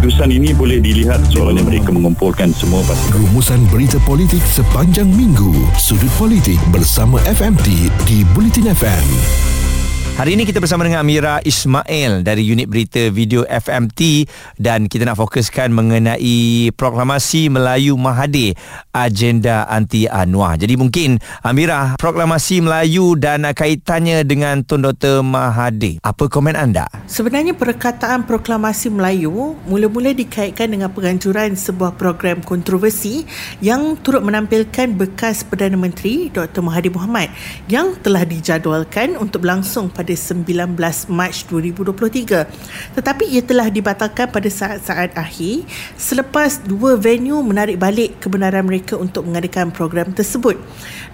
keputusan ini boleh dilihat seolah mereka mengumpulkan semua pasukan. Rumusan berita politik sepanjang minggu. Sudut politik bersama FMT di Bulletin FM. Hari ini kita bersama dengan Amira Ismail dari unit berita video FMT dan kita nak fokuskan mengenai proklamasi Melayu Mahathir agenda anti Anwar. Jadi mungkin Amira proklamasi Melayu dan kaitannya dengan Tun Dr Mahathir. Apa komen anda? Sebenarnya perkataan proklamasi Melayu mula-mula dikaitkan dengan penganjuran sebuah program kontroversi yang turut menampilkan bekas Perdana Menteri Dr Mahathir Mohamad yang telah dijadualkan untuk berlangsung pada pada 19 Mac 2023 tetapi ia telah dibatalkan pada saat-saat akhir. Selepas dua venue menarik balik kebenaran mereka untuk mengadakan program tersebut.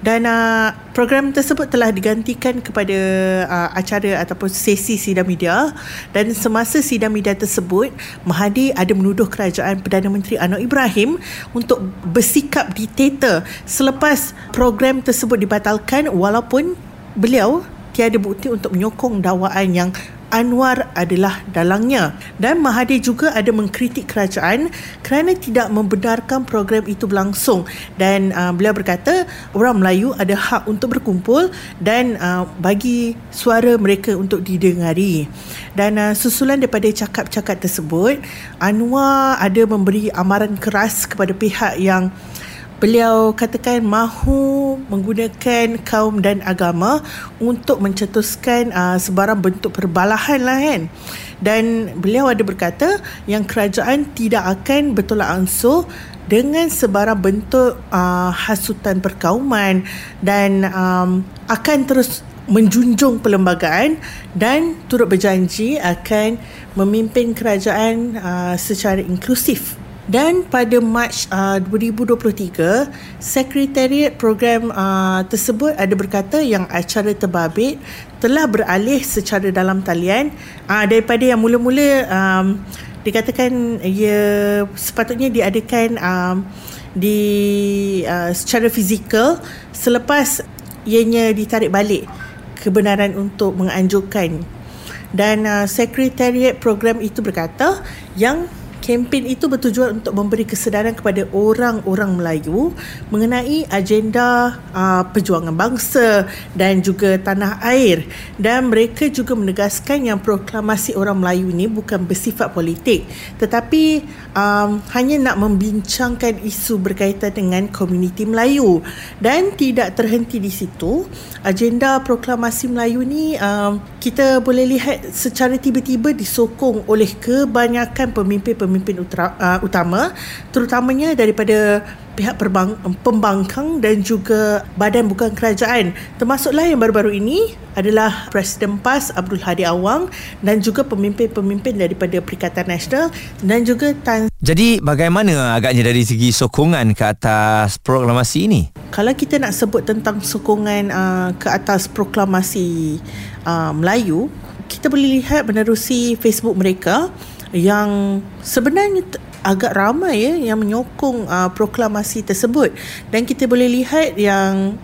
Dan uh, program tersebut telah digantikan kepada uh, acara ataupun sesi sidang media. Dan semasa sidang media tersebut Mahathir ada menuduh kerajaan Perdana Menteri Anwar Ibrahim untuk bersikap diktator selepas program tersebut dibatalkan walaupun beliau tiada bukti untuk menyokong dakwaan yang Anwar adalah dalangnya. Dan Mahathir juga ada mengkritik kerajaan kerana tidak membenarkan program itu berlangsung. Dan uh, beliau berkata orang Melayu ada hak untuk berkumpul dan uh, bagi suara mereka untuk didengari. Dan uh, susulan daripada cakap-cakap tersebut Anwar ada memberi amaran keras kepada pihak yang beliau katakan mahu menggunakan kaum dan agama untuk mencetuskan uh, sebarang bentuk perbalahan lah kan. Dan beliau ada berkata yang kerajaan tidak akan bertolak ansur dengan sebarang bentuk uh, hasutan perkauman dan um, akan terus menjunjung perlembagaan dan turut berjanji akan memimpin kerajaan uh, secara inklusif dan pada Mac uh, 2023 sekretariat program uh, tersebut ada berkata yang acara terbabit telah beralih secara dalam talian. Uh, daripada yang mula-mula um, dikatakan ia sepatutnya diadakan um, di uh, secara fizikal selepas ianya ditarik balik kebenaran untuk menganjurkan. Dan uh, sekretariat program itu berkata yang Kempen itu bertujuan untuk memberi kesedaran kepada orang-orang Melayu mengenai agenda uh, perjuangan bangsa dan juga tanah air. Dan mereka juga menegaskan yang proklamasi orang Melayu ini bukan bersifat politik tetapi um, hanya nak membincangkan isu berkaitan dengan komuniti Melayu. Dan tidak terhenti di situ agenda proklamasi Melayu ni um, kita boleh lihat secara tiba-tiba disokong oleh kebanyakan pemimpin-pemimpin pemimpin utara, uh, utama terutamanya daripada pihak perbang, pembangkang dan juga badan bukan kerajaan termasuklah yang baru-baru ini adalah Presiden PAS Abdul Hadi Awang dan juga pemimpin-pemimpin daripada Perikatan Nasional dan juga Tan Jadi bagaimana agaknya dari segi sokongan ke atas proklamasi ini? Kalau kita nak sebut tentang sokongan uh, ke atas proklamasi uh, Melayu kita boleh lihat menerusi Facebook mereka yang sebenarnya agak ramai ya yang menyokong uh, proklamasi tersebut. Dan kita boleh lihat yang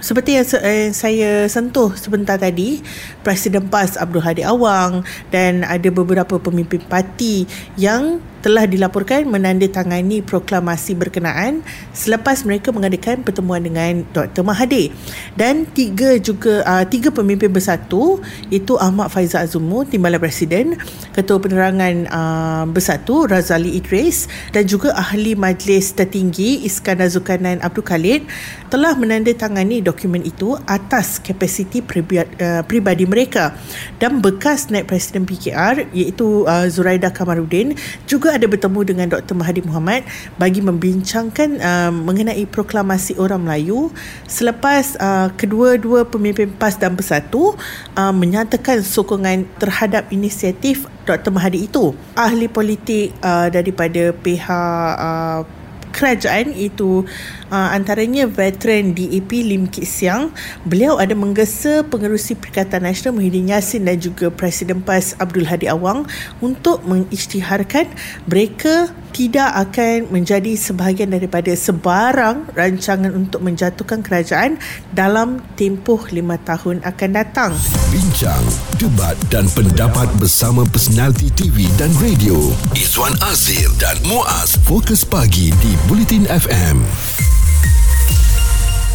seperti yang eh, saya sentuh sebentar tadi Presiden PAS Abdul Hadi Awang dan ada beberapa pemimpin parti yang telah dilaporkan menandatangani proklamasi berkenaan selepas mereka mengadakan pertemuan dengan Dr. Mahathir dan tiga juga uh, tiga pemimpin bersatu itu Ahmad Faizal Azumu Timbalan Presiden Ketua Penerangan uh, Bersatu Razali Idris dan juga Ahli Majlis Tertinggi Iskandar Zulkarnain Abdul Khalid telah menandatangani dokumen itu atas kapasiti uh, peribadi mereka dan bekas naib Presiden PKR iaitu uh, Zuraida Kamarudin juga ada bertemu dengan Dr. Mahathir Mohamad bagi membincangkan uh, mengenai proklamasi orang Melayu selepas kedua-dua pemimpin PAS dan Bersatu menyatakan sokongan terhadap inisiatif Dr. Mahathir itu. Ahli politik daripada pihak kerajaan itu uh, antaranya veteran DAP Lim Kit Siang. Beliau ada menggesa pengerusi Perikatan Nasional Muhyiddin Yassin dan juga Presiden PAS Abdul Hadi Awang untuk mengisytiharkan mereka tidak akan menjadi sebahagian daripada sebarang rancangan untuk menjatuhkan kerajaan dalam tempoh lima tahun akan datang. Bincang, debat dan pendapat bersama personaliti TV dan radio. Izwan Azir dan Muaz Fokus Pagi di Bulletin FM.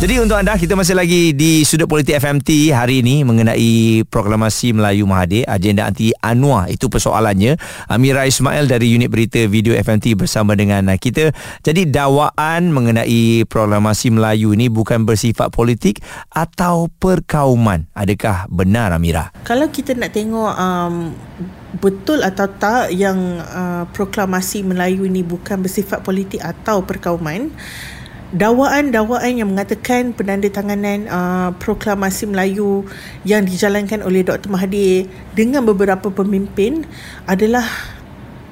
Jadi untuk anda kita masih lagi di sudut politik FMT hari ini mengenai proklamasi Melayu Mahathir agenda anti Anwar itu persoalannya Amira Ismail dari unit berita video FMT bersama dengan kita. Jadi dakwaan mengenai proklamasi Melayu ini bukan bersifat politik atau perkauman. Adakah benar Amira? Kalau kita nak tengok um, betul atau tak yang uh, proklamasi Melayu ini bukan bersifat politik atau perkauman dakwaan-dakwaan yang mengatakan penandatanganan uh, proklamasi Melayu yang dijalankan oleh Dr. Mahathir dengan beberapa pemimpin adalah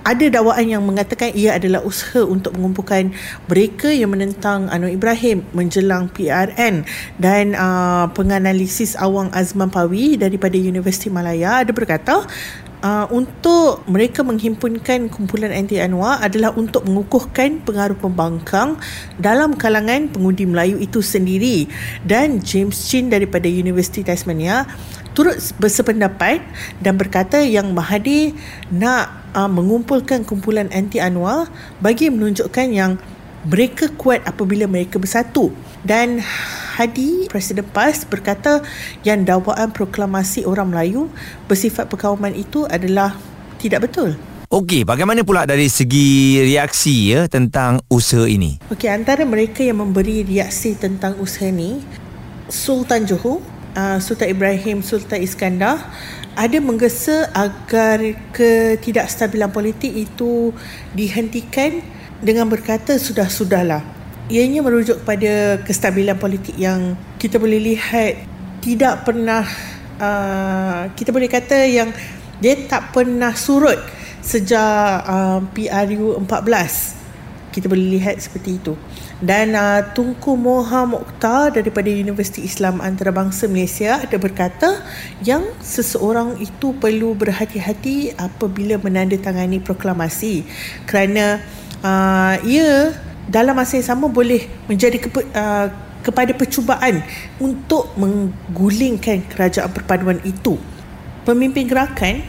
ada dakwaan yang mengatakan ia adalah usaha untuk mengumpulkan mereka yang menentang Anwar Ibrahim menjelang PRN dan uh, penganalisis Awang Azman Pawi daripada Universiti Malaya ada berkata uh, untuk mereka menghimpunkan kumpulan anti Anwar adalah untuk mengukuhkan pengaruh pembangkang dalam kalangan pengundi Melayu itu sendiri. Dan James Chin daripada Universiti Tasmania turut bersependapat dan berkata yang Mahathir nak uh, mengumpulkan kumpulan anti Anwar bagi menunjukkan yang mereka kuat apabila mereka bersatu. Dan Hadi Presiden PAS berkata yang dakwaan proklamasi orang Melayu bersifat perkauman itu adalah tidak betul. Okey, bagaimana pula dari segi reaksi ya tentang usaha ini? Okey, antara mereka yang memberi reaksi tentang usaha ini Sultan Johor, uh, Sultan Ibrahim Sultan Iskandar ada menggesa agar ketidakstabilan politik itu dihentikan dengan berkata sudah-sudahlah ianya merujuk kepada kestabilan politik yang kita boleh lihat tidak pernah uh, kita boleh kata yang dia tak pernah surut sejak uh, PRU 14 kita boleh lihat seperti itu. Dan uh, Tunku Moha Mokhtar daripada Universiti Islam Antarabangsa Malaysia ada berkata yang seseorang itu perlu berhati-hati apabila menandatangani proklamasi. Kerana uh, ia dalam masa yang sama boleh menjadi kepe, uh, kepada percubaan untuk menggulingkan kerajaan perpaduan itu. Pemimpin gerakan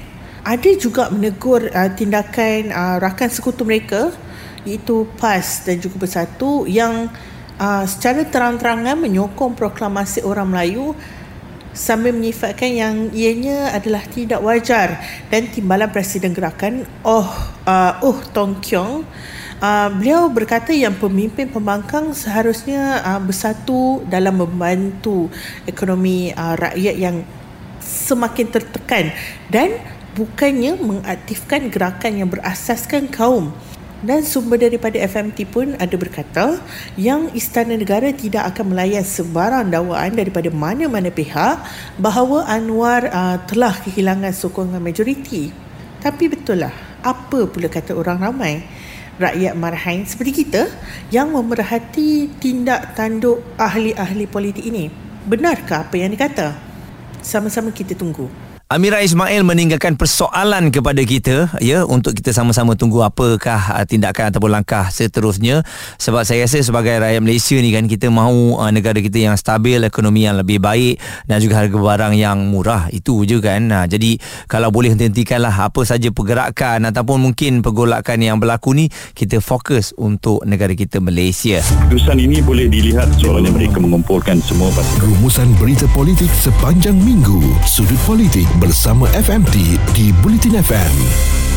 ada juga menegur uh, tindakan uh, rakan sekutu mereka iaitu PAS dan juga Bersatu yang uh, secara terang-terangan menyokong proklamasi orang Melayu sambil menyifatkan yang ianya adalah tidak wajar dan timbalan Presiden Gerakan Oh uh, Oh Tong Kiong Uh, beliau berkata yang pemimpin pembangkang seharusnya uh, bersatu dalam membantu ekonomi uh, rakyat yang semakin tertekan dan bukannya mengaktifkan gerakan yang berasaskan kaum dan sumber daripada FMT pun ada berkata yang Istana Negara tidak akan melayan sebarang dakwaan daripada mana-mana pihak bahawa Anwar uh, telah kehilangan sokongan majoriti. Tapi betul lah, apa pula kata orang ramai? Rakyat marhain seperti kita yang memerhati tindak tanduk ahli-ahli politik ini. Benarkah apa yang dikata? Sama-sama kita tunggu. Amira Ismail meninggalkan persoalan kepada kita ya untuk kita sama-sama tunggu apakah uh, tindakan ataupun langkah seterusnya. Sebab saya rasa sebagai rakyat Malaysia ni kan kita mahu uh, negara kita yang stabil ekonomi yang lebih baik dan juga harga barang yang murah. Itu je kan. Nah, jadi kalau boleh hentikanlah apa saja pergerakan ataupun mungkin pergolakan yang berlaku ni kita fokus untuk negara kita Malaysia. Keputusan ini boleh dilihat soalnya mereka mengumpulkan semua pasukan Rumusan berita politik sepanjang minggu. Sudut Politik bersama FMT di Bulletin FM.